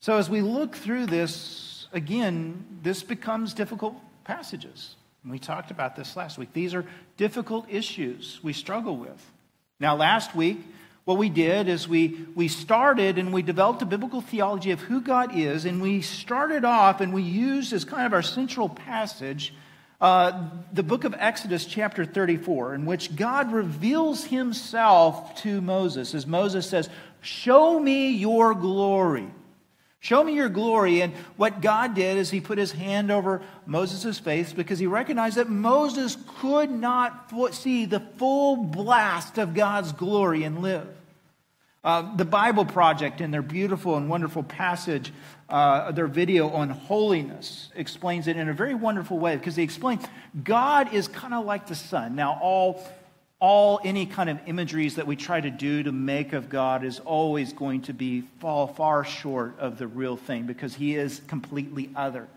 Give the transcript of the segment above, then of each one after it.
So as we look through this, again, this becomes difficult passages. We talked about this last week. These are difficult issues we struggle with. Now, last week, what we did is we, we started and we developed a biblical theology of who God is, and we started off and we used as kind of our central passage uh, the book of Exodus, chapter 34, in which God reveals himself to Moses, as Moses says, Show me your glory. Show me your glory. And what God did is he put his hand over Moses' face because he recognized that Moses could not see the full blast of God's glory and live. Uh, the Bible Project, in their beautiful and wonderful passage, uh, their video on holiness, explains it in a very wonderful way because they explain God is kind of like the sun. Now, all all any kind of imageries that we try to do to make of God is always going to be fall far short of the real thing because he is completely other.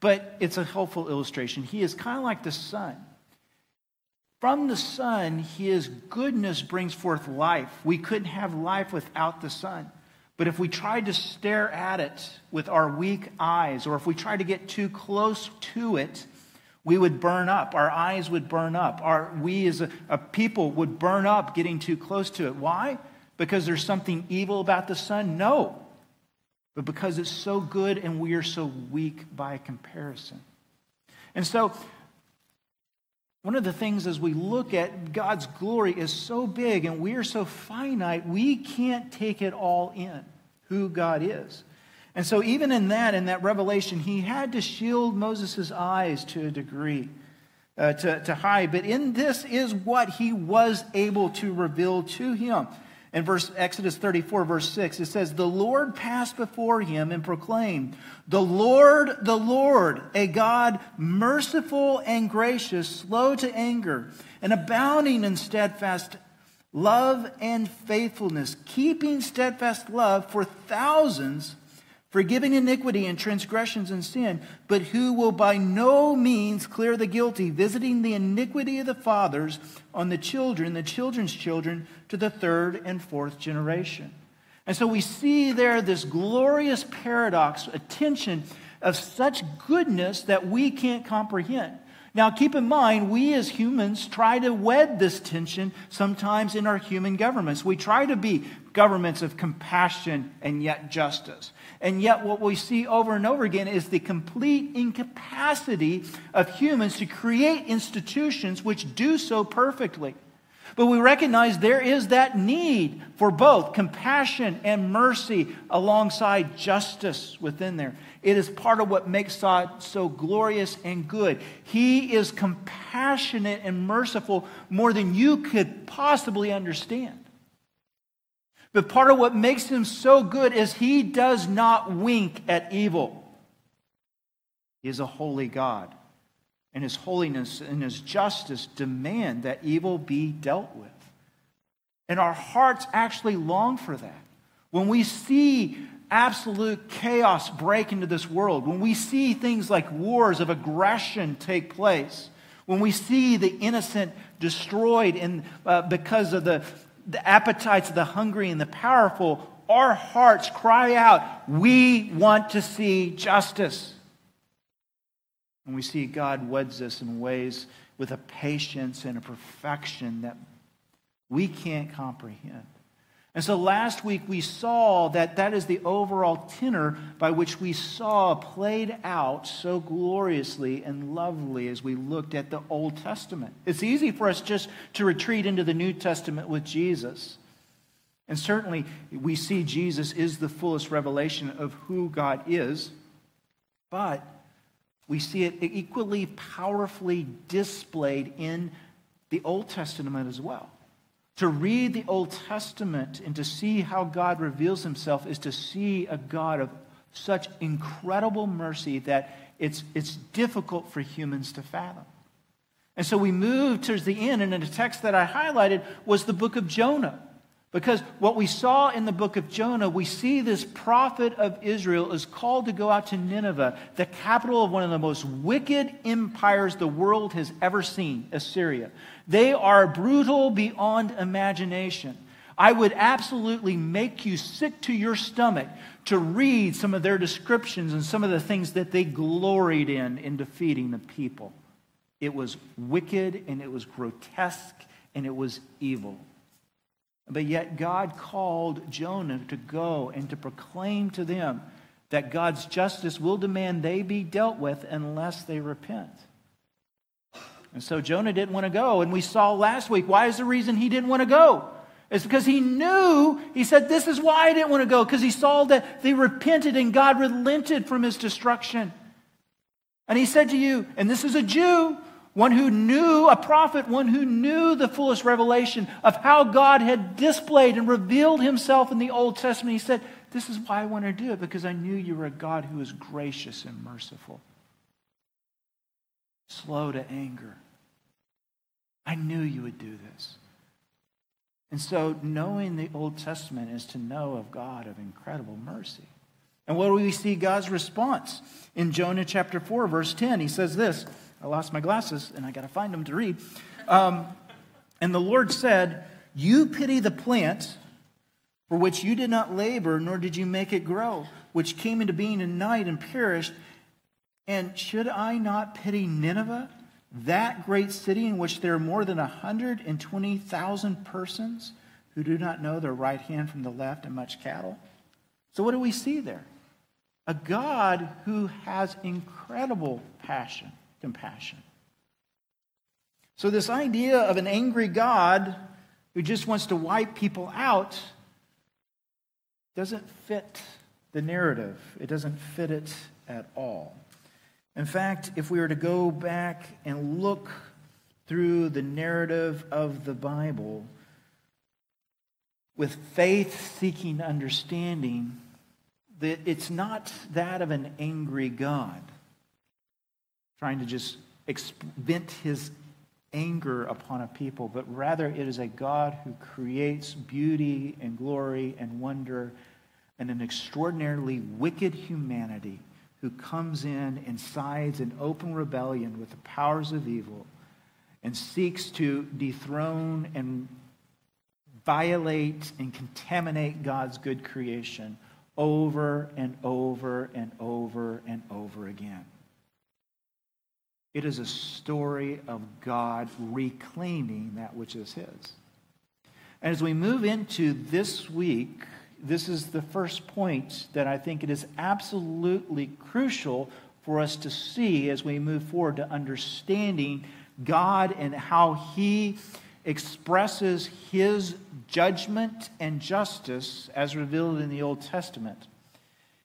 But it's a helpful illustration. He is kind of like the sun. From the sun, his goodness brings forth life. We couldn't have life without the sun. But if we tried to stare at it with our weak eyes, or if we tried to get too close to it, we would burn up. Our eyes would burn up. Our, we as a, a people would burn up getting too close to it. Why? Because there's something evil about the sun? No. But because it's so good and we are so weak by comparison. And so, one of the things as we look at God's glory is so big and we are so finite, we can't take it all in, who God is. And so, even in that, in that revelation, he had to shield Moses' eyes to a degree, uh, to, to hide. But in this is what he was able to reveal to him. In verse Exodus 34, verse 6, it says, The Lord passed before him and proclaimed, The Lord, the Lord, a God merciful and gracious, slow to anger, and abounding in steadfast love and faithfulness, keeping steadfast love for thousands forgiving iniquity and transgressions and sin, but who will by no means clear the guilty, visiting the iniquity of the fathers on the children, the children's children, to the third and fourth generation. And so we see there this glorious paradox, a tension of such goodness that we can't comprehend. Now, keep in mind, we as humans try to wed this tension sometimes in our human governments. We try to be governments of compassion and yet justice. And yet, what we see over and over again is the complete incapacity of humans to create institutions which do so perfectly. But we recognize there is that need for both compassion and mercy alongside justice within there. It is part of what makes God so glorious and good. He is compassionate and merciful more than you could possibly understand. But part of what makes him so good is he does not wink at evil. He is a holy God. And his holiness and his justice demand that evil be dealt with. And our hearts actually long for that. When we see absolute chaos break into this world, when we see things like wars of aggression take place, when we see the innocent destroyed in, uh, because of the, the appetites of the hungry and the powerful, our hearts cry out, We want to see justice. And we see God weds us in ways with a patience and a perfection that we can't comprehend. And so last week we saw that that is the overall tenor by which we saw played out so gloriously and lovely as we looked at the Old Testament. It's easy for us just to retreat into the New Testament with Jesus. And certainly we see Jesus is the fullest revelation of who God is, but we see it equally powerfully displayed in the Old Testament as well. To read the Old Testament and to see how God reveals himself is to see a God of such incredible mercy that it's, it's difficult for humans to fathom. And so we move towards the end, and in the text that I highlighted was the book of Jonah. Because what we saw in the book of Jonah, we see this prophet of Israel is called to go out to Nineveh, the capital of one of the most wicked empires the world has ever seen, Assyria. They are brutal beyond imagination. I would absolutely make you sick to your stomach to read some of their descriptions and some of the things that they gloried in in defeating the people. It was wicked and it was grotesque and it was evil. But yet, God called Jonah to go and to proclaim to them that God's justice will demand they be dealt with unless they repent. And so Jonah didn't want to go. And we saw last week why is the reason he didn't want to go? It's because he knew, he said, This is why I didn't want to go, because he saw that they repented and God relented from his destruction. And he said to you, and this is a Jew, one who knew, a prophet, one who knew the fullest revelation of how God had displayed and revealed himself in the Old Testament. He said, This is why I want to do it, because I knew you were a God who is gracious and merciful, slow to anger. I knew you would do this. And so, knowing the Old Testament is to know of God of incredible mercy. And what do we see God's response? In Jonah chapter 4, verse 10, he says this I lost my glasses and I got to find them to read. Um, and the Lord said, You pity the plant for which you did not labor, nor did you make it grow, which came into being in night and perished. And should I not pity Nineveh? that great city in which there are more than 120,000 persons who do not know their right hand from the left and much cattle. So, what do we see there? A God who has incredible passion, compassion. So, this idea of an angry God who just wants to wipe people out doesn't fit the narrative, it doesn't fit it at all. In fact, if we were to go back and look through the narrative of the Bible with faith seeking understanding, that it's not that of an angry God trying to just vent his anger upon a people, but rather it is a God who creates beauty and glory and wonder and an extraordinarily wicked humanity who comes in and sides in open rebellion with the powers of evil and seeks to dethrone and violate and contaminate God's good creation over and over and over and over again. It is a story of God reclaiming that which is His. And as we move into this week, this is the first point that I think it is absolutely crucial for us to see as we move forward to understanding God and how He expresses His judgment and justice as revealed in the Old Testament.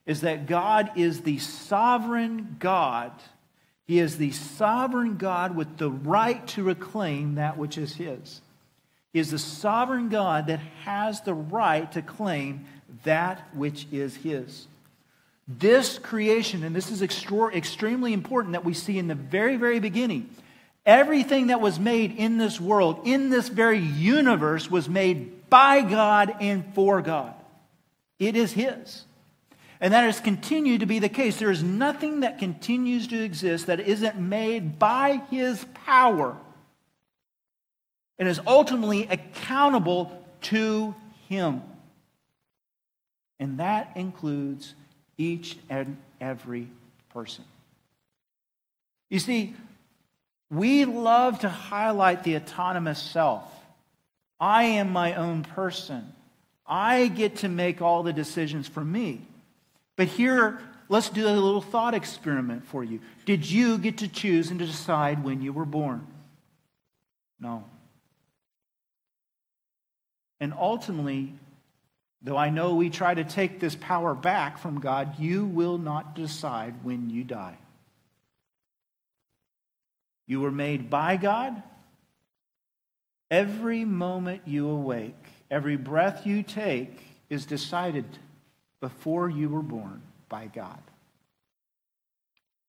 Is that God is the sovereign God. He is the sovereign God with the right to reclaim that which is His He is the sovereign God that has the right to claim that which is his. This creation, and this is extra- extremely important that we see in the very, very beginning. Everything that was made in this world, in this very universe, was made by God and for God. It is His. And that has continued to be the case. There is nothing that continues to exist that isn't made by His power and is ultimately accountable to Him. And that includes each and every person. You see, we love to highlight the autonomous self. I am my own person. I get to make all the decisions for me. But here, let's do a little thought experiment for you. Did you get to choose and to decide when you were born? No. And ultimately, though I know we try to take this power back from God, you will not decide when you die. You were made by God. Every moment you awake, every breath you take is decided before you were born by God.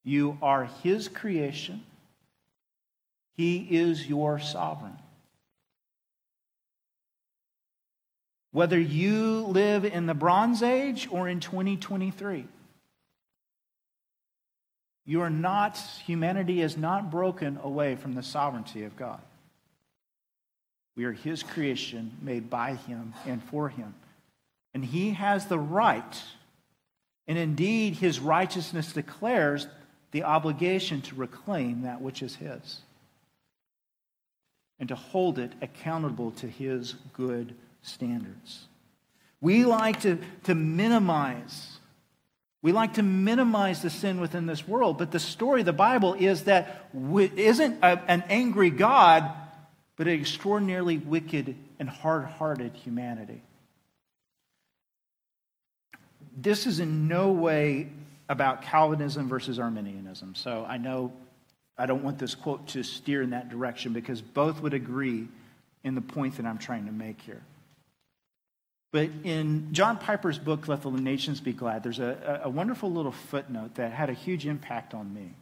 You are His creation. He is your sovereign. whether you live in the Bronze Age or in 2023. You are not, humanity is not broken away from the sovereignty of God. We are his creation made by him and for him. And he has the right, and indeed his righteousness declares the obligation to reclaim that which is his and to hold it accountable to his good standards. We like to, to minimize. We like to minimize the sin within this world, but the story of the Bible is that isn't a, an angry God, but an extraordinarily wicked and hard hearted humanity. This is in no way about Calvinism versus Arminianism. So I know I don't want this quote to steer in that direction because both would agree in the point that I'm trying to make here. But in John Piper's book, Let the Nations Be Glad, there's a, a wonderful little footnote that had a huge impact on me.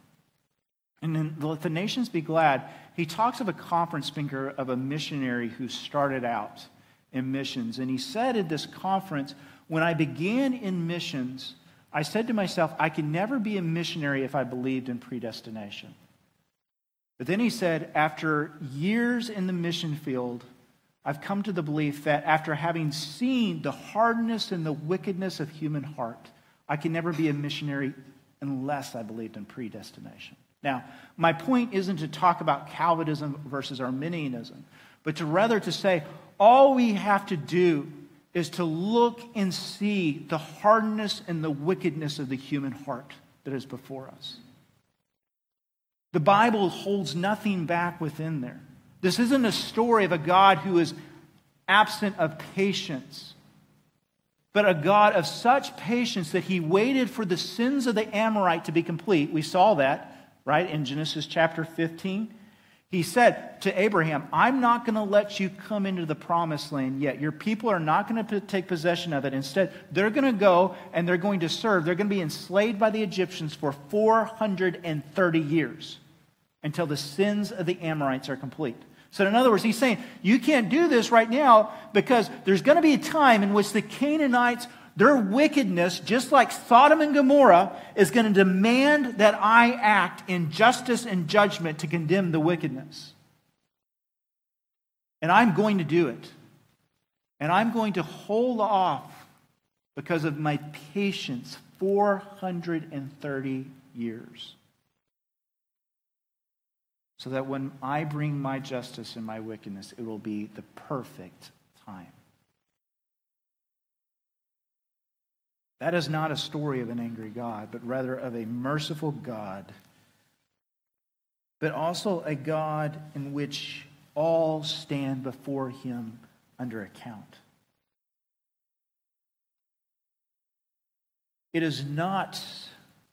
And in Let the Nations Be Glad, he talks of a conference speaker of a missionary who started out in missions. And he said at this conference, When I began in missions, I said to myself, I can never be a missionary if I believed in predestination. But then he said, after years in the mission field, I've come to the belief that after having seen the hardness and the wickedness of human heart, I can never be a missionary unless I believed in predestination. Now, my point isn't to talk about Calvinism versus Arminianism, but to rather to say all we have to do is to look and see the hardness and the wickedness of the human heart that is before us. The Bible holds nothing back within there. This isn't a story of a God who is absent of patience, but a God of such patience that he waited for the sins of the Amorite to be complete. We saw that, right, in Genesis chapter 15. He said to Abraham, I'm not going to let you come into the promised land yet. Your people are not going to take possession of it. Instead, they're going to go and they're going to serve. They're going to be enslaved by the Egyptians for 430 years until the sins of the Amorites are complete. So, in other words, he's saying, you can't do this right now because there's going to be a time in which the Canaanites, their wickedness, just like Sodom and Gomorrah, is going to demand that I act in justice and judgment to condemn the wickedness. And I'm going to do it. And I'm going to hold off because of my patience 430 years so that when I bring my justice and my wickedness, it will be the perfect time. That is not a story of an angry God, but rather of a merciful God, but also a God in which all stand before him under account. It is not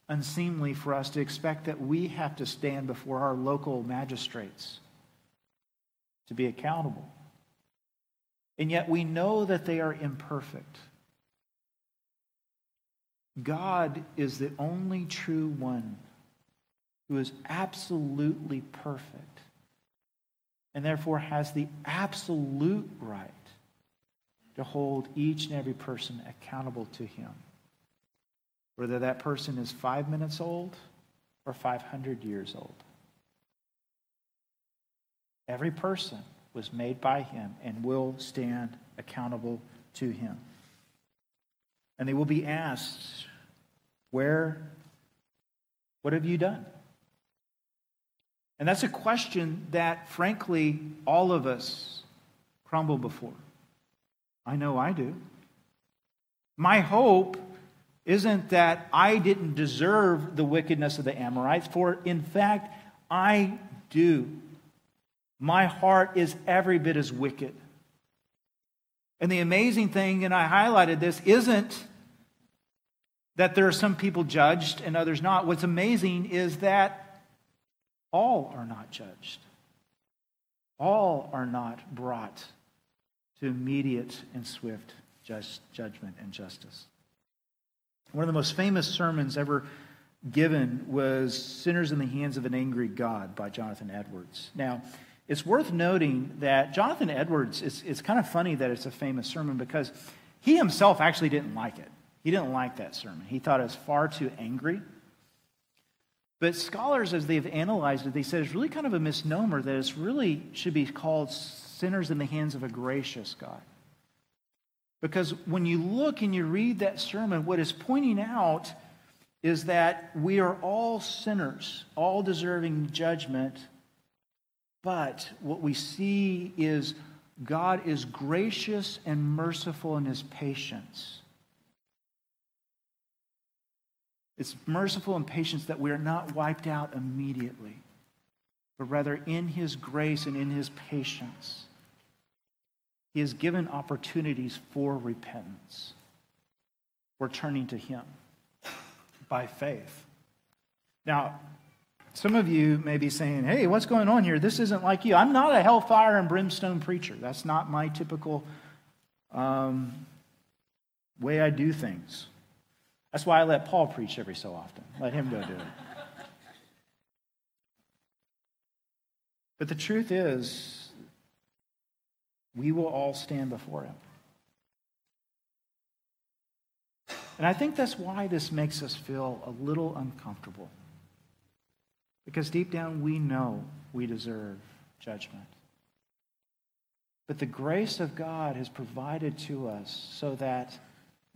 unseemly for us to expect that we have to stand before our local magistrates to be accountable. And yet we know that they are imperfect. God is the only true one who is absolutely perfect and therefore has the absolute right to hold each and every person accountable to him whether that person is five minutes old or 500 years old. Every person was made by him and will stand accountable to him. And they will be asked, Where, what have you done? And that's a question that, frankly, all of us crumble before. I know I do. My hope isn't that I didn't deserve the wickedness of the Amorites, for in fact, I do. My heart is every bit as wicked. And the amazing thing, and I highlighted this, isn't that there are some people judged and others not. What's amazing is that all are not judged, all are not brought to immediate and swift just judgment and justice. One of the most famous sermons ever given was Sinners in the Hands of an Angry God by Jonathan Edwards. Now, it's worth noting that Jonathan Edwards, it's, it's kind of funny that it's a famous sermon because he himself actually didn't like it. He didn't like that sermon. He thought it was far too angry. But scholars, as they've analyzed it, they said it's really kind of a misnomer that it really should be called sinners in the hands of a gracious God. Because when you look and you read that sermon, what is pointing out is that we are all sinners, all deserving judgment. But what we see is God is gracious and merciful in his patience. It's merciful and patience that we are not wiped out immediately, but rather in his grace and in his patience. He has given opportunities for repentance. We're turning to him by faith. Now, some of you may be saying, hey, what's going on here? This isn't like you. I'm not a hellfire and brimstone preacher. That's not my typical um, way I do things. That's why I let Paul preach every so often. Let him go do it. But the truth is, we will all stand before him. And I think that's why this makes us feel a little uncomfortable. Because deep down, we know we deserve judgment. But the grace of God has provided to us so that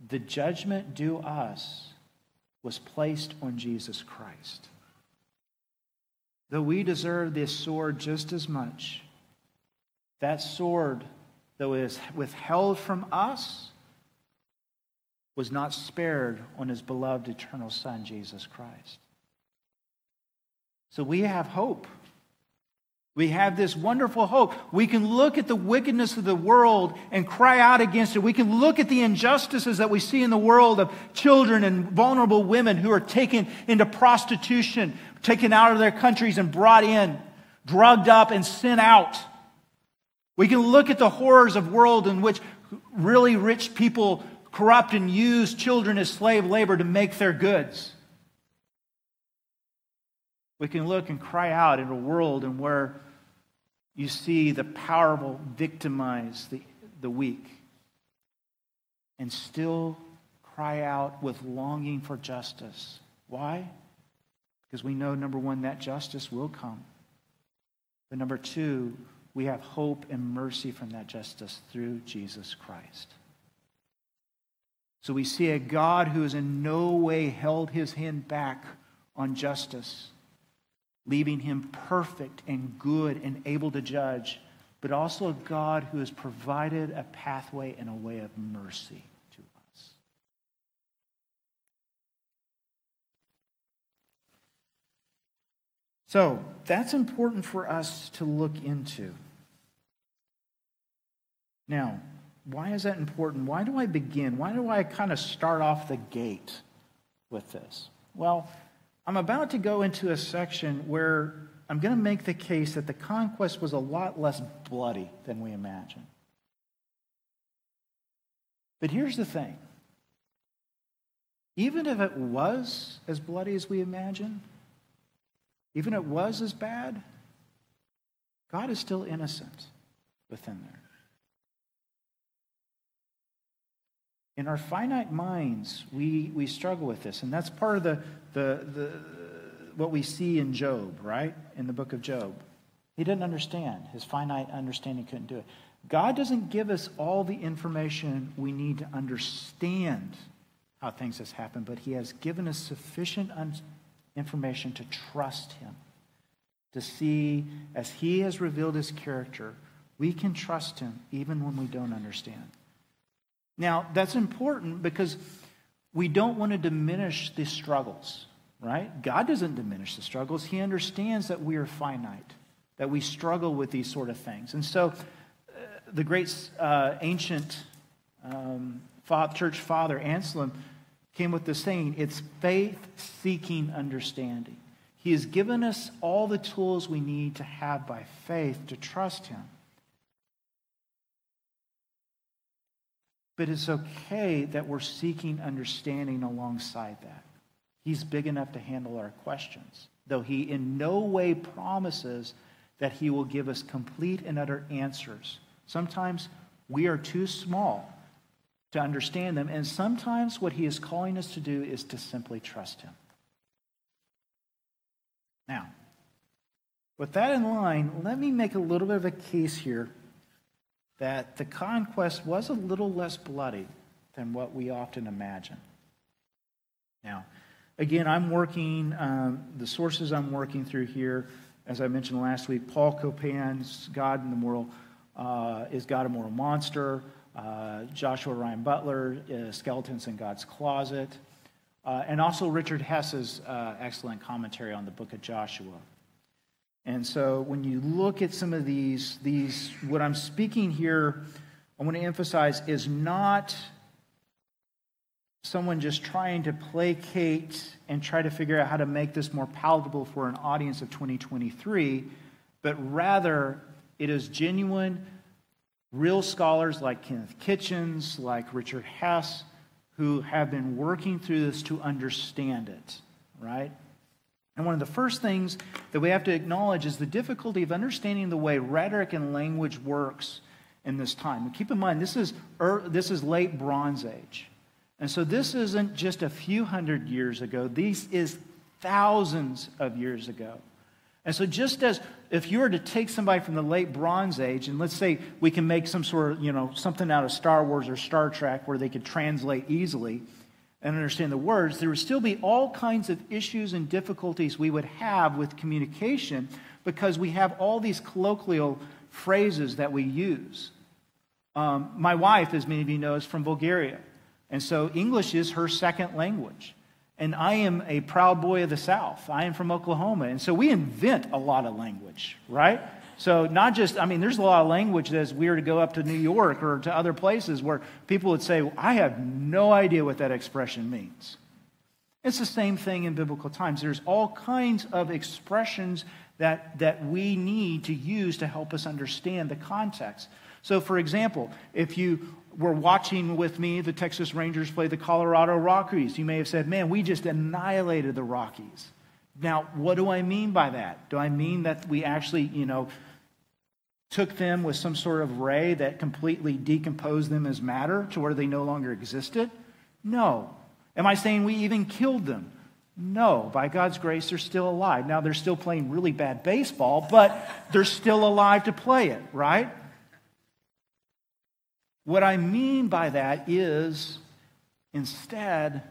the judgment due us was placed on Jesus Christ. Though we deserve this sword just as much, that sword, though it is withheld from us, was not spared on his beloved eternal Son, Jesus Christ. So we have hope. We have this wonderful hope. We can look at the wickedness of the world and cry out against it. We can look at the injustices that we see in the world of children and vulnerable women who are taken into prostitution, taken out of their countries and brought in, drugged up and sent out. We can look at the horrors of world in which really rich people corrupt and use children as slave labor to make their goods. We can look and cry out in a world in where you see the powerful victimize the, the weak and still cry out with longing for justice. Why? Because we know, number one, that justice will come. But number two, we have hope and mercy from that justice through Jesus Christ. So we see a God who has in no way held his hand back on justice leaving him perfect and good and able to judge, but also a God who has provided a pathway and a way of mercy to us. So that's important for us to look into. Now, why is that important? Why do I begin? Why do I kind of start off the gate with this? Well, I'm about to go into a section where I'm going to make the case that the conquest was a lot less bloody than we imagine. But here's the thing even if it was as bloody as we imagine, even if it was as bad, God is still innocent within there. In our finite minds, we, we struggle with this, and that's part of the, the, the, what we see in Job, right? In the book of Job. He didn't understand. His finite understanding couldn't do it. God doesn't give us all the information we need to understand how things has happened, but He has given us sufficient un- information to trust Him, to see as He has revealed His character, we can trust Him even when we don't understand. Now, that's important because we don't want to diminish the struggles, right? God doesn't diminish the struggles. He understands that we are finite, that we struggle with these sort of things. And so, uh, the great uh, ancient um, church father, Anselm, came with the saying it's faith seeking understanding. He has given us all the tools we need to have by faith to trust Him. But it's okay that we're seeking understanding alongside that. He's big enough to handle our questions, though he in no way promises that he will give us complete and utter answers. Sometimes we are too small to understand them, and sometimes what he is calling us to do is to simply trust him. Now, with that in mind, let me make a little bit of a case here that the conquest was a little less bloody than what we often imagine. Now, again, I'm working, um, the sources I'm working through here, as I mentioned last week, Paul Copan's God in the Moral, uh, is God a Moral Monster? Uh, Joshua Ryan Butler, uh, Skeletons in God's Closet, uh, and also Richard Hess's uh, excellent commentary on the book of Joshua. And so when you look at some of these, these what I'm speaking here, I want to emphasize is not someone just trying to placate and try to figure out how to make this more palatable for an audience of 2023, but rather it is genuine, real scholars like Kenneth Kitchens, like Richard Hess, who have been working through this to understand it, right? And one of the first things that we have to acknowledge is the difficulty of understanding the way rhetoric and language works in this time. And keep in mind, this is, this is late Bronze Age. And so this isn't just a few hundred years ago, this is thousands of years ago. And so, just as if you were to take somebody from the late Bronze Age, and let's say we can make some sort of, you know, something out of Star Wars or Star Trek where they could translate easily and understand the words, there would still be all kinds of issues and difficulties we would have with communication because we have all these colloquial phrases that we use. Um, my wife, as many of you know, is from Bulgaria. And so English is her second language. And I am a proud boy of the South. I am from Oklahoma. And so we invent a lot of language, right? So, not just, I mean, there's a lot of language that is weird to go up to New York or to other places where people would say, I have no idea what that expression means. It's the same thing in biblical times. There's all kinds of expressions that, that we need to use to help us understand the context. So, for example, if you were watching with me the Texas Rangers play the Colorado Rockies, you may have said, Man, we just annihilated the Rockies. Now, what do I mean by that? Do I mean that we actually, you know, took them with some sort of ray that completely decomposed them as matter to where they no longer existed? No. Am I saying we even killed them? No. By God's grace, they're still alive. Now, they're still playing really bad baseball, but they're still alive to play it, right? What I mean by that is instead,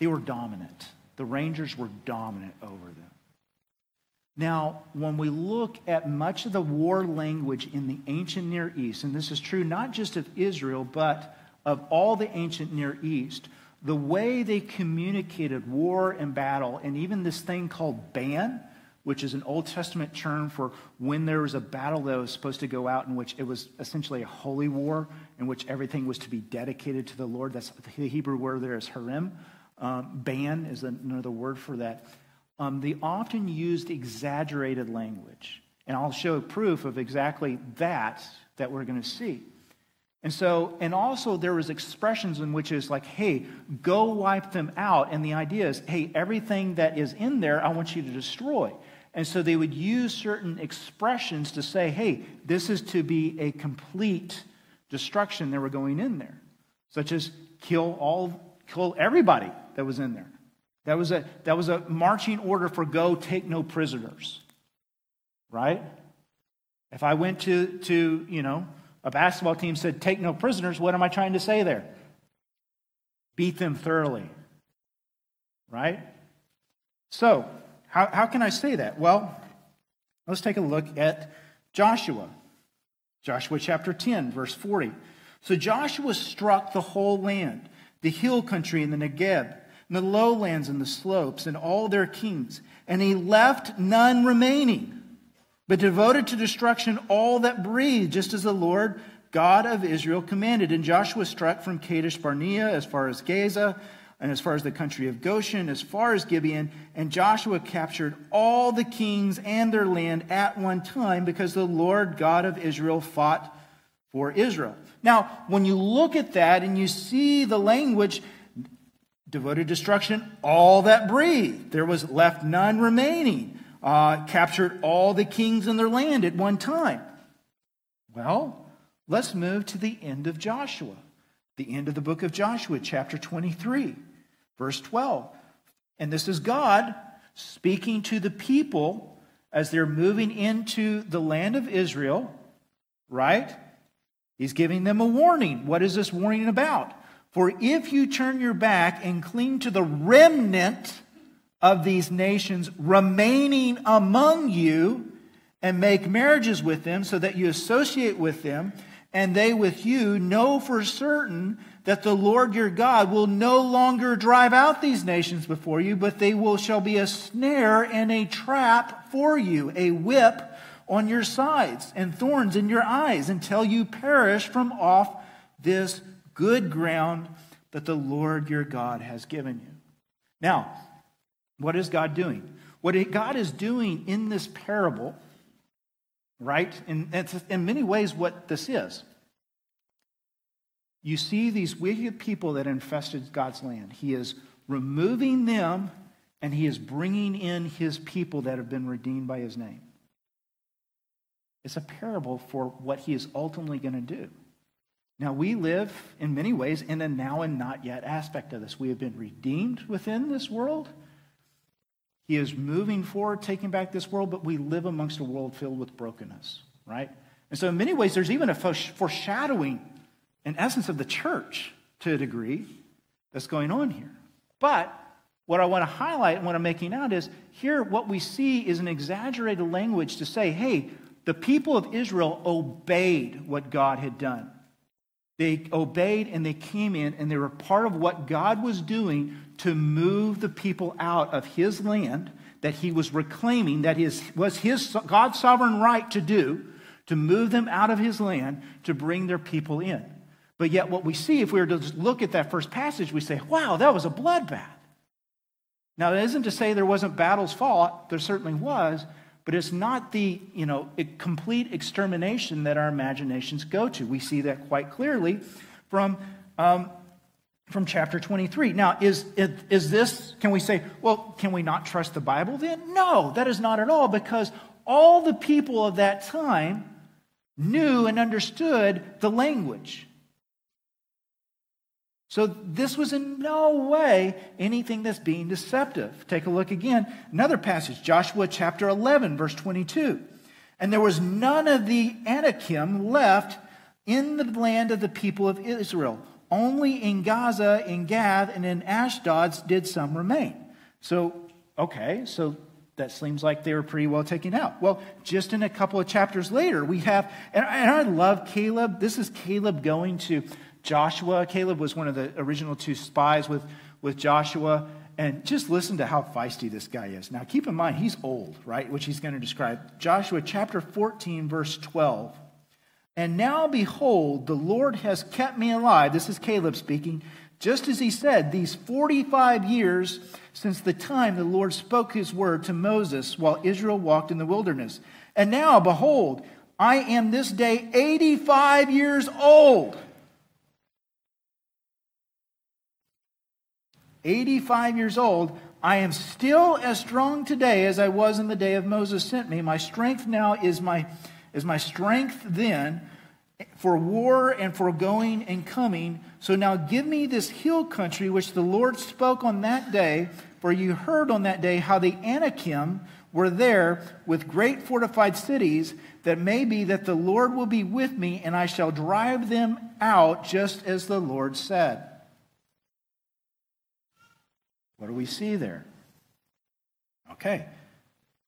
they were dominant. The Rangers were dominant over them. Now, when we look at much of the war language in the ancient Near East, and this is true not just of Israel, but of all the ancient Near East, the way they communicated war and battle, and even this thing called ban, which is an Old Testament term for when there was a battle that was supposed to go out in which it was essentially a holy war, in which everything was to be dedicated to the Lord. That's the Hebrew word there is herem. Um, ban is another word for that. Um, they often used exaggerated language. And I'll show proof of exactly that that we're going to see. And so, and also there was expressions in which is like, hey, go wipe them out. And the idea is, hey, everything that is in there, I want you to destroy. And so they would use certain expressions to say, hey, this is to be a complete destruction that were going in there, such as kill all, kill everybody that was in there. That was a, that was a marching order for go take no prisoners, right? If I went to, to you know, a basketball team said, take no prisoners, what am I trying to say there? Beat them thoroughly, right? So, how, how can I say that? Well, let's take a look at Joshua. Joshua chapter 10, verse 40. So Joshua struck the whole land, the hill country and the Negeb, and the lowlands and the slopes, and all their kings, and he left none remaining, but devoted to destruction all that breathed, just as the Lord God of Israel commanded. And Joshua struck from Kadesh Barnea as far as Gaza, and as far as the country of Goshen, as far as Gibeon, and Joshua captured all the kings and their land at one time because the Lord God of Israel fought for Israel. Now, when you look at that and you see the language, devoted destruction, all that breathed, there was left none remaining, uh, captured all the kings and their land at one time. Well, let's move to the end of Joshua, the end of the book of Joshua, chapter 23. Verse 12. And this is God speaking to the people as they're moving into the land of Israel, right? He's giving them a warning. What is this warning about? For if you turn your back and cling to the remnant of these nations remaining among you and make marriages with them so that you associate with them and they with you, know for certain that the Lord your God will no longer drive out these nations before you, but they will shall be a snare and a trap for you, a whip on your sides and thorns in your eyes until you perish from off this good ground that the Lord your God has given you. Now, what is God doing? What God is doing in this parable, right? And it's in many ways what this is. You see these wicked people that infested God's land. He is removing them and he is bringing in his people that have been redeemed by his name. It's a parable for what he is ultimately going to do. Now, we live in many ways in a now and not yet aspect of this. We have been redeemed within this world. He is moving forward, taking back this world, but we live amongst a world filled with brokenness, right? And so, in many ways, there's even a foreshadowing, in essence, of the church to a degree that's going on here. But what I want to highlight and what I'm making out is here, what we see is an exaggerated language to say, hey, the people of Israel obeyed what God had done. They obeyed and they came in and they were part of what God was doing to move the people out of his land that he was reclaiming, that is, was his God's sovereign right to do, to move them out of his land to bring their people in. But yet, what we see, if we were to look at that first passage, we say, wow, that was a bloodbath. Now, that isn't to say there wasn't battles fought, there certainly was, but it's not the you know complete extermination that our imaginations go to. We see that quite clearly from um, from chapter 23. Now, is, is this, can we say, well, can we not trust the Bible then? No, that is not at all, because all the people of that time knew and understood the language. So this was in no way anything that's being deceptive. Take a look again. Another passage, Joshua chapter 11, verse 22. And there was none of the Anakim left in the land of the people of Israel. Only in Gaza, in Gath, and in Ashdod did some remain. So, okay, so that seems like they were pretty well taken out. Well, just in a couple of chapters later, we have, and I love Caleb. This is Caleb going to Joshua. Caleb was one of the original two spies with, with Joshua. And just listen to how feisty this guy is. Now, keep in mind, he's old, right? Which he's going to describe. Joshua chapter 14, verse 12. And now, behold, the Lord has kept me alive. This is Caleb speaking. Just as he said, these 45 years since the time the Lord spoke his word to Moses while Israel walked in the wilderness. And now, behold, I am this day 85 years old. 85 years old, I am still as strong today as I was in the day of Moses sent me. My strength now is my, is my strength then for war and for going and coming. So now give me this hill country which the Lord spoke on that day, for you heard on that day how the Anakim were there with great fortified cities, that may be that the Lord will be with me, and I shall drive them out just as the Lord said. What do we see there? Okay,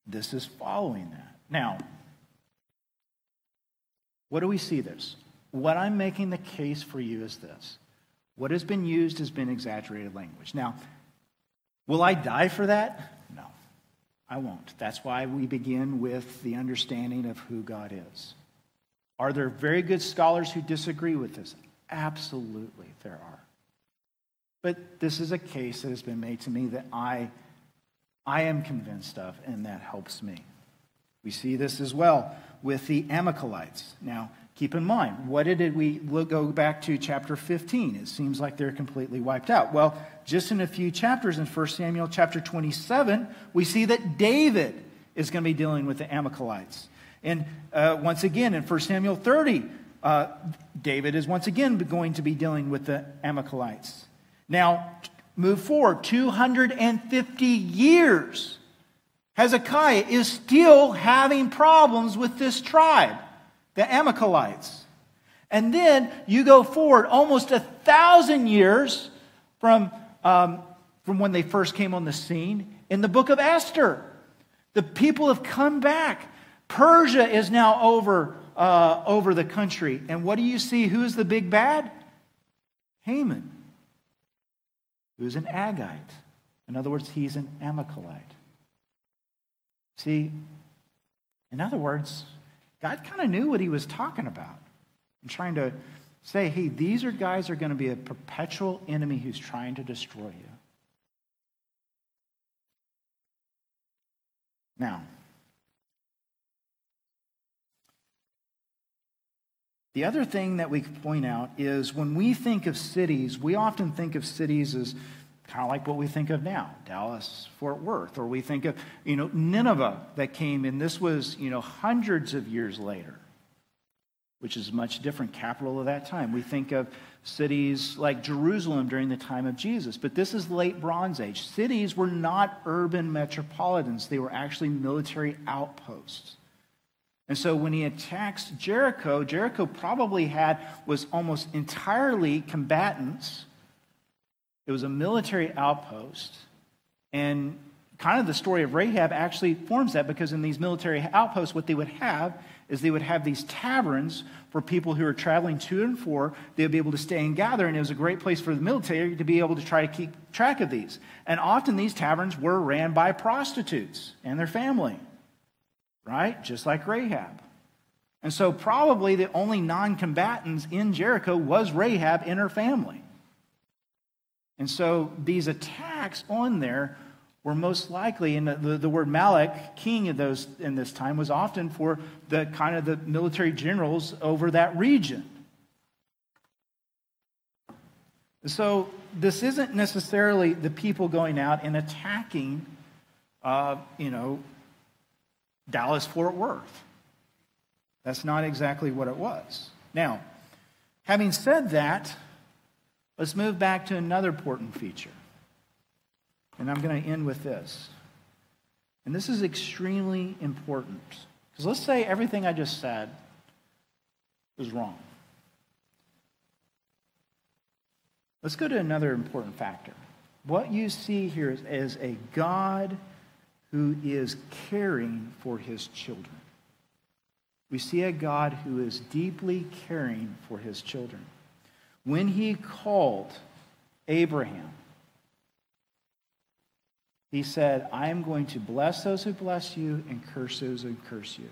this is following that. Now, what do we see this? What I'm making the case for you is this. What has been used has been exaggerated language. Now, will I die for that? No, I won't. That's why we begin with the understanding of who God is. Are there very good scholars who disagree with this? Absolutely, there are. But this is a case that has been made to me that I, I am convinced of, and that helps me. We see this as well with the Amalekites. Now, keep in mind, what did we look, go back to chapter 15? It seems like they're completely wiped out. Well, just in a few chapters in 1 Samuel chapter 27, we see that David is going to be dealing with the Amalekites. And uh, once again, in 1 Samuel 30, uh, David is once again going to be dealing with the Amalekites. Now, move forward 250 years. Hezekiah is still having problems with this tribe. the Amalekites. And then you go forward almost a thousand years from, um, from when they first came on the scene in the book of Esther. The people have come back. Persia is now over, uh, over the country. And what do you see? Who's the big bad? Haman, who's an Agagite. In other words, he's an Amalekite. See, in other words, God kind of knew what he was talking about and trying to say, hey, these are guys are going to be a perpetual enemy who's trying to destroy you. Now, the other thing that we point out is when we think of cities, we often think of cities as kind of like what we think of now dallas fort worth or we think of you know nineveh that came in. This was you know hundreds of years later which is much different capital of that time. We think of cities like jerusalem during the time of jesus but this is late bronze age. Cities were not urban metropolitans. They were actually military outposts and so when he attacks jericho jericho probably had was almost entirely combatants it was a military outpost. And kind of the story of Rahab actually forms that because in these military outposts, what they would have is they would have these taverns for people who are traveling to and fro. They would be able to stay and gather, and it was a great place for the military to be able to try to keep track of these. And often these taverns were ran by prostitutes and their family, right? Just like Rahab. And so, probably the only non combatants in Jericho was Rahab and her family. And so these attacks on there were most likely, and the, the, word Malik, king of those in this time, was often for the kind of the military generals over that region. So this isn't necessarily the people going out and attacking, uh, you know, Dallas Fort Worth. That's not exactly what it was. Now, having said that, Let's move back to another important feature. And I'm going to end with this. And this is extremely important. Because let's say everything I just said was wrong. Let's go to another important factor. What you see here is, is a God who is caring for his children. We see a God who is deeply caring for his children when he called Abraham, he said, I am going to bless those who bless you and curse those who curse you.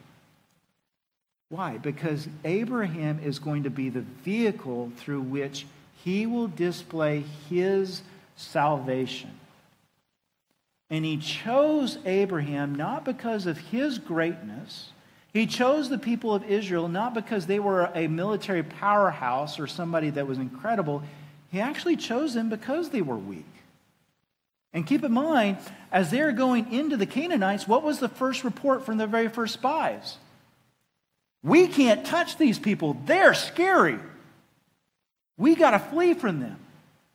Why? Because Abraham is going to be the vehicle through which he will display his salvation. And he chose Abraham not because of his greatness he chose the people of Israel not because they were a military powerhouse or somebody that was incredible. He actually chose them because they were weak. And keep in mind, as they're going into the Canaanites, what was the first report from the very first spies? We can't touch these people. They're scary. We got to flee from them.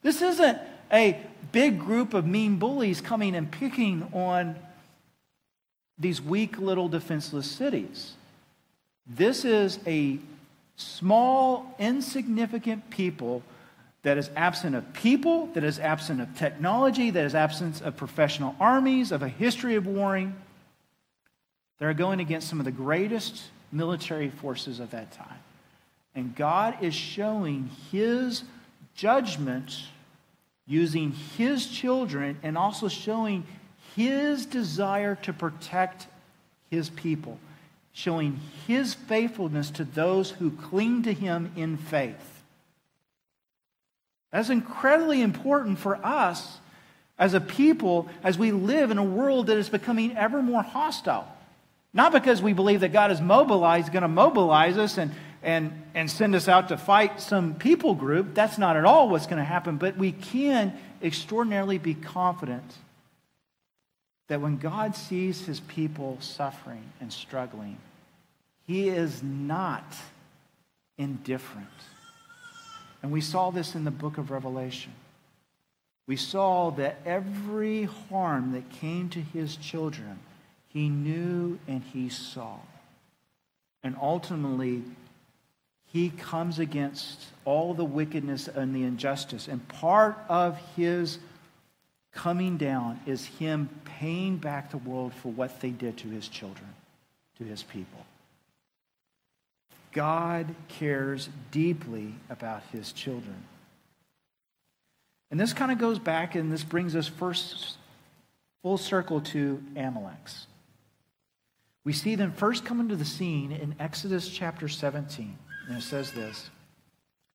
This isn't a big group of mean bullies coming and picking on these weak little defenseless cities. This is a small, insignificant people that is absent of people, that is absent of technology, that is absent of professional armies, of a history of warring. They're going against some of the greatest military forces of that time. And God is showing his judgment using his children and also showing his desire to protect his people, showing his faithfulness to those who cling to him in faith. That's incredibly important for us as a people as we live in a world that is becoming ever more hostile. Not because we believe that God is mobilized, going to mobilize us and, and, and send us out to fight some people group. That's not at all what's going to happen, but we can extraordinarily be confident that when God sees his people suffering and struggling, he is not indifferent. And we saw this in the book of Revelation. We saw that every harm that came to his children, he knew and he saw. And ultimately, he comes against all the wickedness and the injustice. And part of his coming down is him paying back the world for what they did to his children, to his people. God cares deeply about his children. And this kind of goes back, and this brings us first full circle to Amalek's. We see them first come into the scene in Exodus chapter 17. And it says this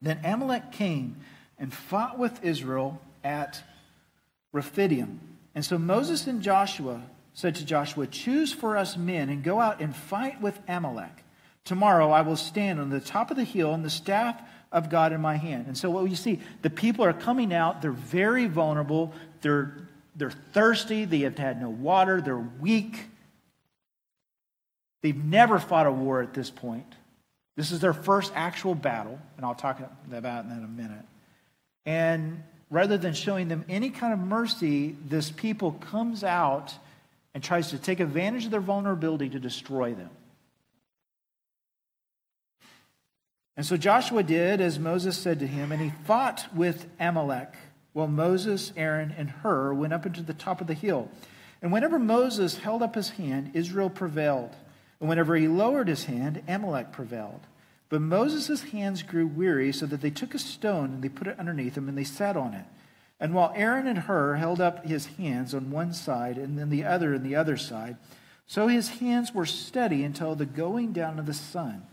Then Amalek came and fought with Israel at Rephidim. And so Moses and Joshua said to Joshua, Choose for us men and go out and fight with Amalek. Tomorrow I will stand on the top of the hill and the staff of God in my hand. And so what you see, the people are coming out, they're very vulnerable, they're, they're thirsty, they have had no water, they're weak. They've never fought a war at this point. This is their first actual battle, and I'll talk about that in a minute. And rather than showing them any kind of mercy, this people comes out and tries to take advantage of their vulnerability to destroy them. And so Joshua did as Moses said to him, and he fought with Amalek, while Moses, Aaron, and Hur went up into the top of the hill. And whenever Moses held up his hand, Israel prevailed. And whenever he lowered his hand, Amalek prevailed. But Moses' hands grew weary, so that they took a stone and they put it underneath him, and they sat on it. And while Aaron and Hur held up his hands on one side and then the other on the other side, so his hands were steady until the going down of the sun.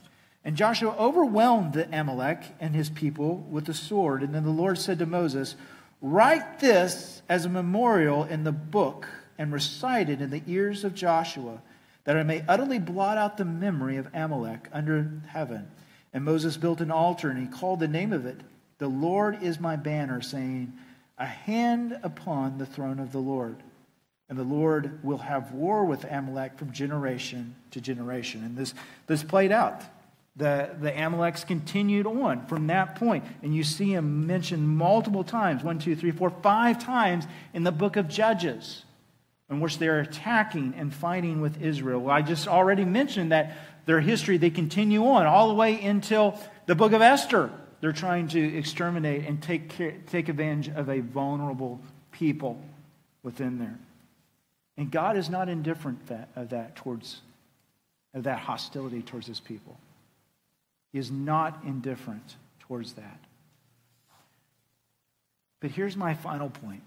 And Joshua overwhelmed the Amalek and his people with the sword. And then the Lord said to Moses, Write this as a memorial in the book and recite it in the ears of Joshua, that I may utterly blot out the memory of Amalek under heaven. And Moses built an altar and he called the name of it, The Lord is my banner, saying, A hand upon the throne of the Lord. And the Lord will have war with Amalek from generation to generation. And this, this played out the, the Amaleks continued on from that point. And you see him mentioned multiple times one, two, three, four, five times in the book of Judges, in which they're attacking and fighting with Israel. Well, I just already mentioned that their history, they continue on all the way until the book of Esther. They're trying to exterminate and take, care, take advantage of a vulnerable people within there. And God is not indifferent that, of that towards of that hostility towards his people. He is not indifferent towards that. But here's my final point.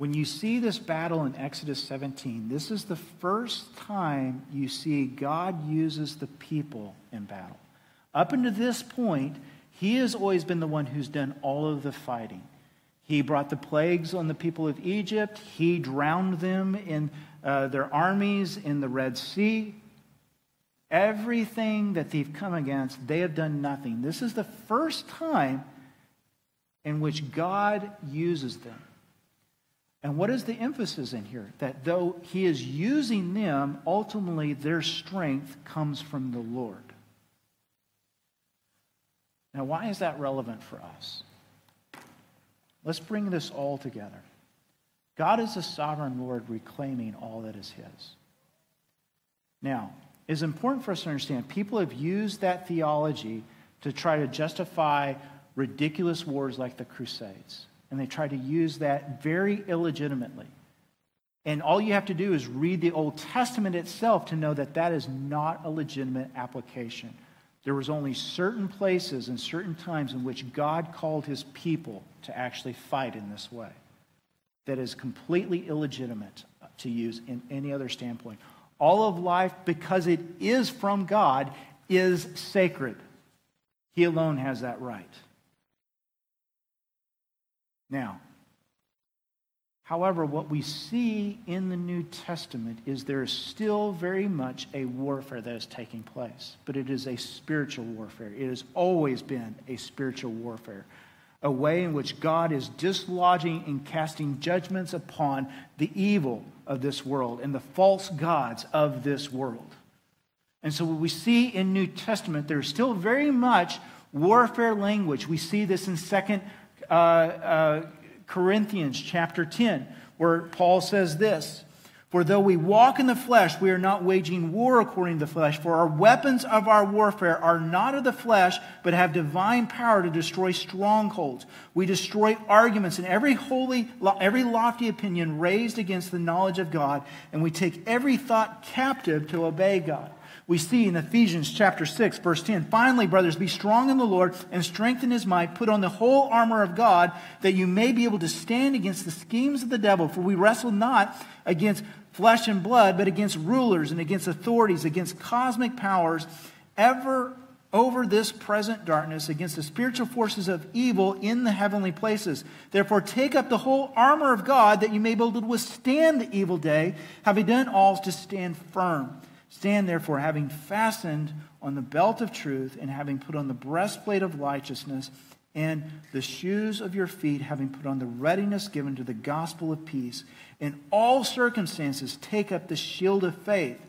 When you see this battle in Exodus 17, this is the first time you see God uses the people in battle. Up until this point, he has always been the one who's done all of the fighting. He brought the plagues on the people of Egypt. He drowned them in uh, their armies in the Red Sea. Everything that they've come against, they have done nothing. This is the first time in which God uses them. And what is the emphasis in here? That though he is using them, ultimately their strength comes from the Lord. Now, why is that relevant for us? Let's bring this all together. God is the sovereign Lord reclaiming all that is his. Now, it's important for us to understand. People have used that theology to try to justify ridiculous wars like the Crusades. And they try to use that very illegitimately. And all you have to do is read the Old Testament itself to know that that is not a legitimate application. There was only certain places and certain times in which God called his people to actually fight in this way. That is completely illegitimate to use in any other standpoint. All of life, because it is from God, is sacred. He alone has that right. Now, however, what we see in the New Testament is there is still very much a warfare that is taking place, but it is a spiritual warfare. It has always been a spiritual warfare a way in which God is dislodging and casting judgments upon the evil of this world and the false gods of this world. And so, what we see in New Testament, there's still very much warfare language. We see this in Second uh, uh, Corinthians chapter 10, where Paul says this For though we walk in the flesh, we are not waging war according to the flesh. For our weapons of our warfare are not of the flesh, but have divine power to destroy strongholds. We destroy arguments and every holy, every lofty opinion raised against the knowledge of God, and we take every thought captive to obey God. We see in Ephesians chapter 6, verse 10, finally, brothers, be strong in the Lord and strengthen his might. Put on the whole armor of God that you may be able to stand against the schemes of the devil. For we wrestle not against flesh and blood, but against rulers and against authorities, against cosmic powers, ever over this present darkness, against the spiritual forces of evil in the heavenly places. Therefore, take up the whole armor of God that you may be able to withstand the evil day, having done all to stand firm. Stand therefore, having fastened on the belt of truth, and having put on the breastplate of righteousness, and the shoes of your feet, having put on the readiness given to the gospel of peace. In all circumstances, take up the shield of faith,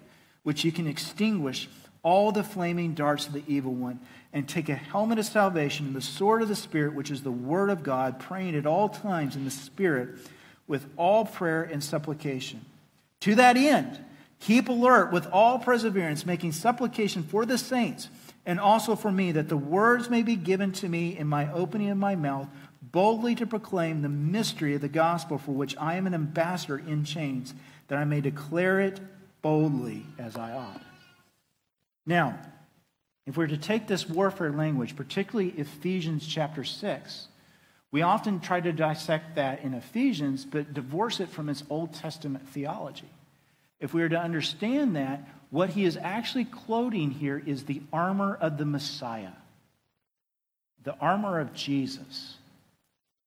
which you can extinguish all the flaming darts of the evil one, and take a helmet of salvation and the sword of the Spirit, which is the word of God, praying at all times in the Spirit with all prayer and supplication. To that end, keep alert with all perseverance, making supplication for the saints and also for me, that the words may be given to me in my opening of my mouth, boldly to proclaim the mystery of the gospel for which I am an ambassador in chains, that I may declare it boldly as I ought. Now, if we're to take this warfare language, particularly Ephesians chapter 6, we often try to dissect that in Ephesians, but divorce it from its Old Testament theology. If we are to understand that, what he is actually clothing here is the armor of the Messiah, the armor of Jesus.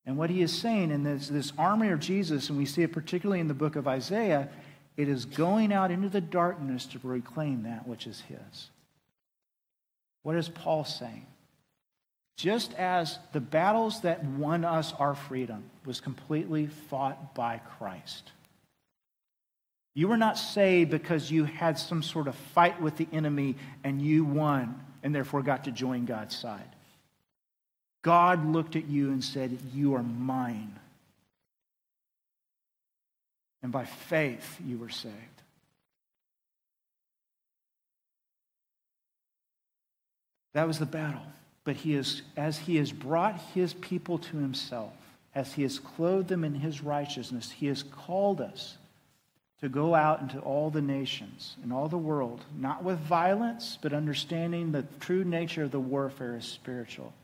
And what he is saying in this, this armor of Jesus, and we see it particularly in the book of Isaiah, it is going out into the darkness to reclaim that which is his. What is Paul saying? Just as the battles that won us our freedom was completely fought by Christ you were not saved because you had some sort of fight with the enemy and you won and therefore got to join God's side. God looked at you and said, You are mine. And by faith, you were saved. That was the battle. But he is, as he has brought his people to himself, as he has clothed them in his righteousness, he has called us to go out into all the nations and all the world, not with violence, but understanding the true nature of the warfare is spiritual.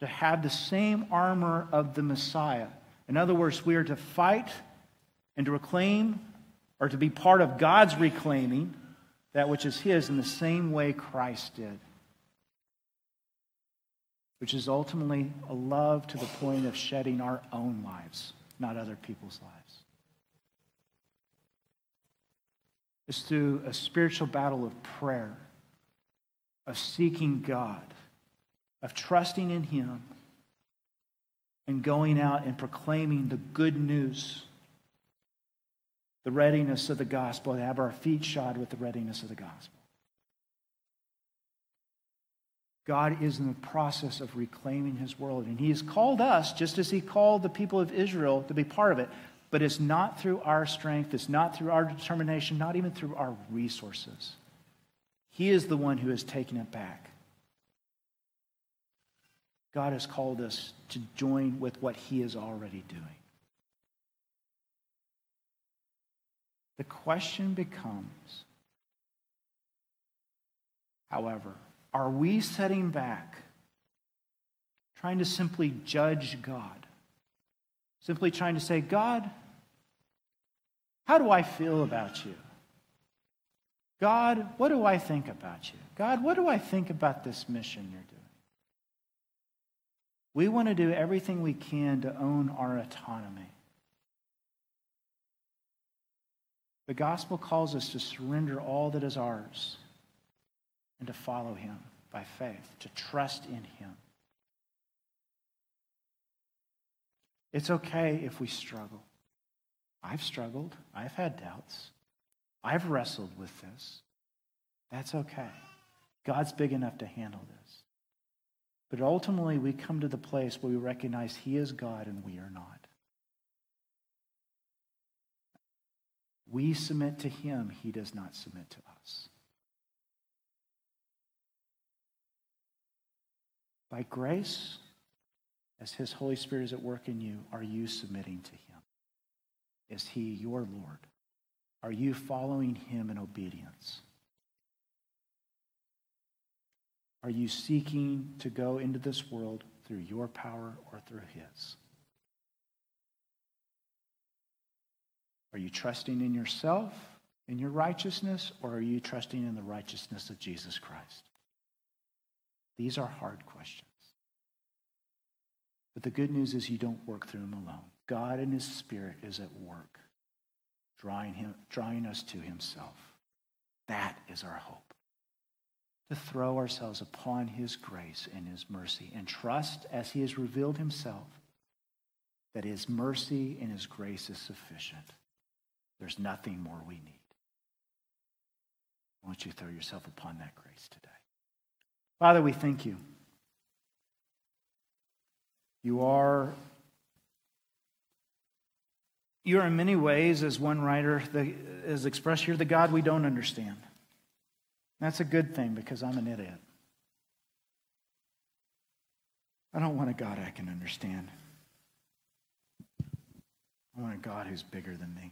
To have the same armor of the Messiah. In other words, we are to fight and to reclaim, or to be part of God's reclaiming that which is His in the same way Christ did, which is ultimately a love to the point of shedding our own lives, not other people's lives. Is through a spiritual battle of prayer, of seeking God, of trusting in Him, and going out and proclaiming the good news, the readiness of the gospel, to have our feet shod with the readiness of the gospel. God is in the process of reclaiming his world. And he has called us, just as he called the people of Israel to be part of it. But it's not through our strength, it's not through our determination, not even through our resources. He is the one who has taken it back. God has called us to join with what He is already doing. The question becomes, however, are we setting back, trying to simply judge God? Simply trying to say, God, how do I feel about you? God, what do I think about you? God, what do I think about this mission you're doing? We want to do everything we can to own our autonomy. The gospel calls us to surrender all that is ours and to follow him by faith, to trust in him. It's okay if we struggle. I've struggled. I've had doubts. I've wrestled with this. That's okay. God's big enough to handle this. But ultimately, we come to the place where we recognize He is God and we are not. We submit to him, he does not submit to us. By grace, as his Holy Spirit is at work in you, are you submitting to him? Is he your Lord? Are you following him in obedience? Are you seeking to go into this world through your power or through his? Are you trusting in yourself, in your righteousness, or are you trusting in the righteousness of Jesus Christ? These are hard questions. But the good news is you don't work through him alone. God and his spirit is at work, drawing, him, drawing us to himself. That is our hope. To throw ourselves upon his grace and his mercy and trust as he has revealed himself that his mercy and his grace is sufficient. There's nothing more we need. I want you throw yourself upon that grace today. Father, we thank you. You are, you are in many ways, as one writer has expressed you're the God we don't understand. That's a good thing because I'm an idiot. I don't want a God I can understand. I want a God who's bigger than me.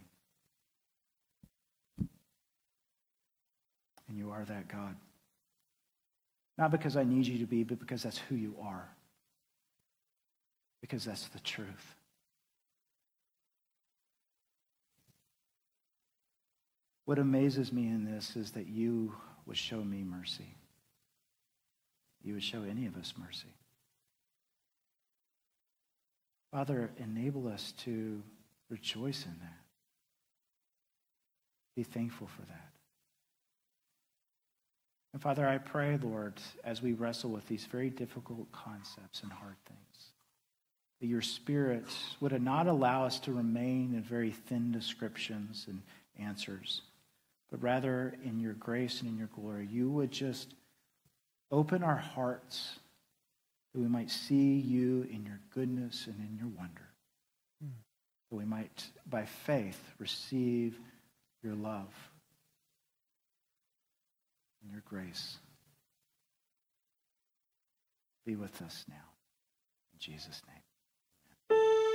And you are that God. Not because I need you to be, but because that's who you are. Because that's the truth. What amazes me in this is that you would show me mercy. You would show any of us mercy. Father, enable us to rejoice in that. Be thankful for that. And Father, I pray, Lord, as we wrestle with these very difficult concepts and hard things, that your Spirit would not allow us to remain in very thin descriptions and answers, but rather in your grace and in your glory, you would just open our hearts that we might see you in your goodness and in your wonder. That we might, by faith, receive your love and your grace. Be with us now. In Jesus' name.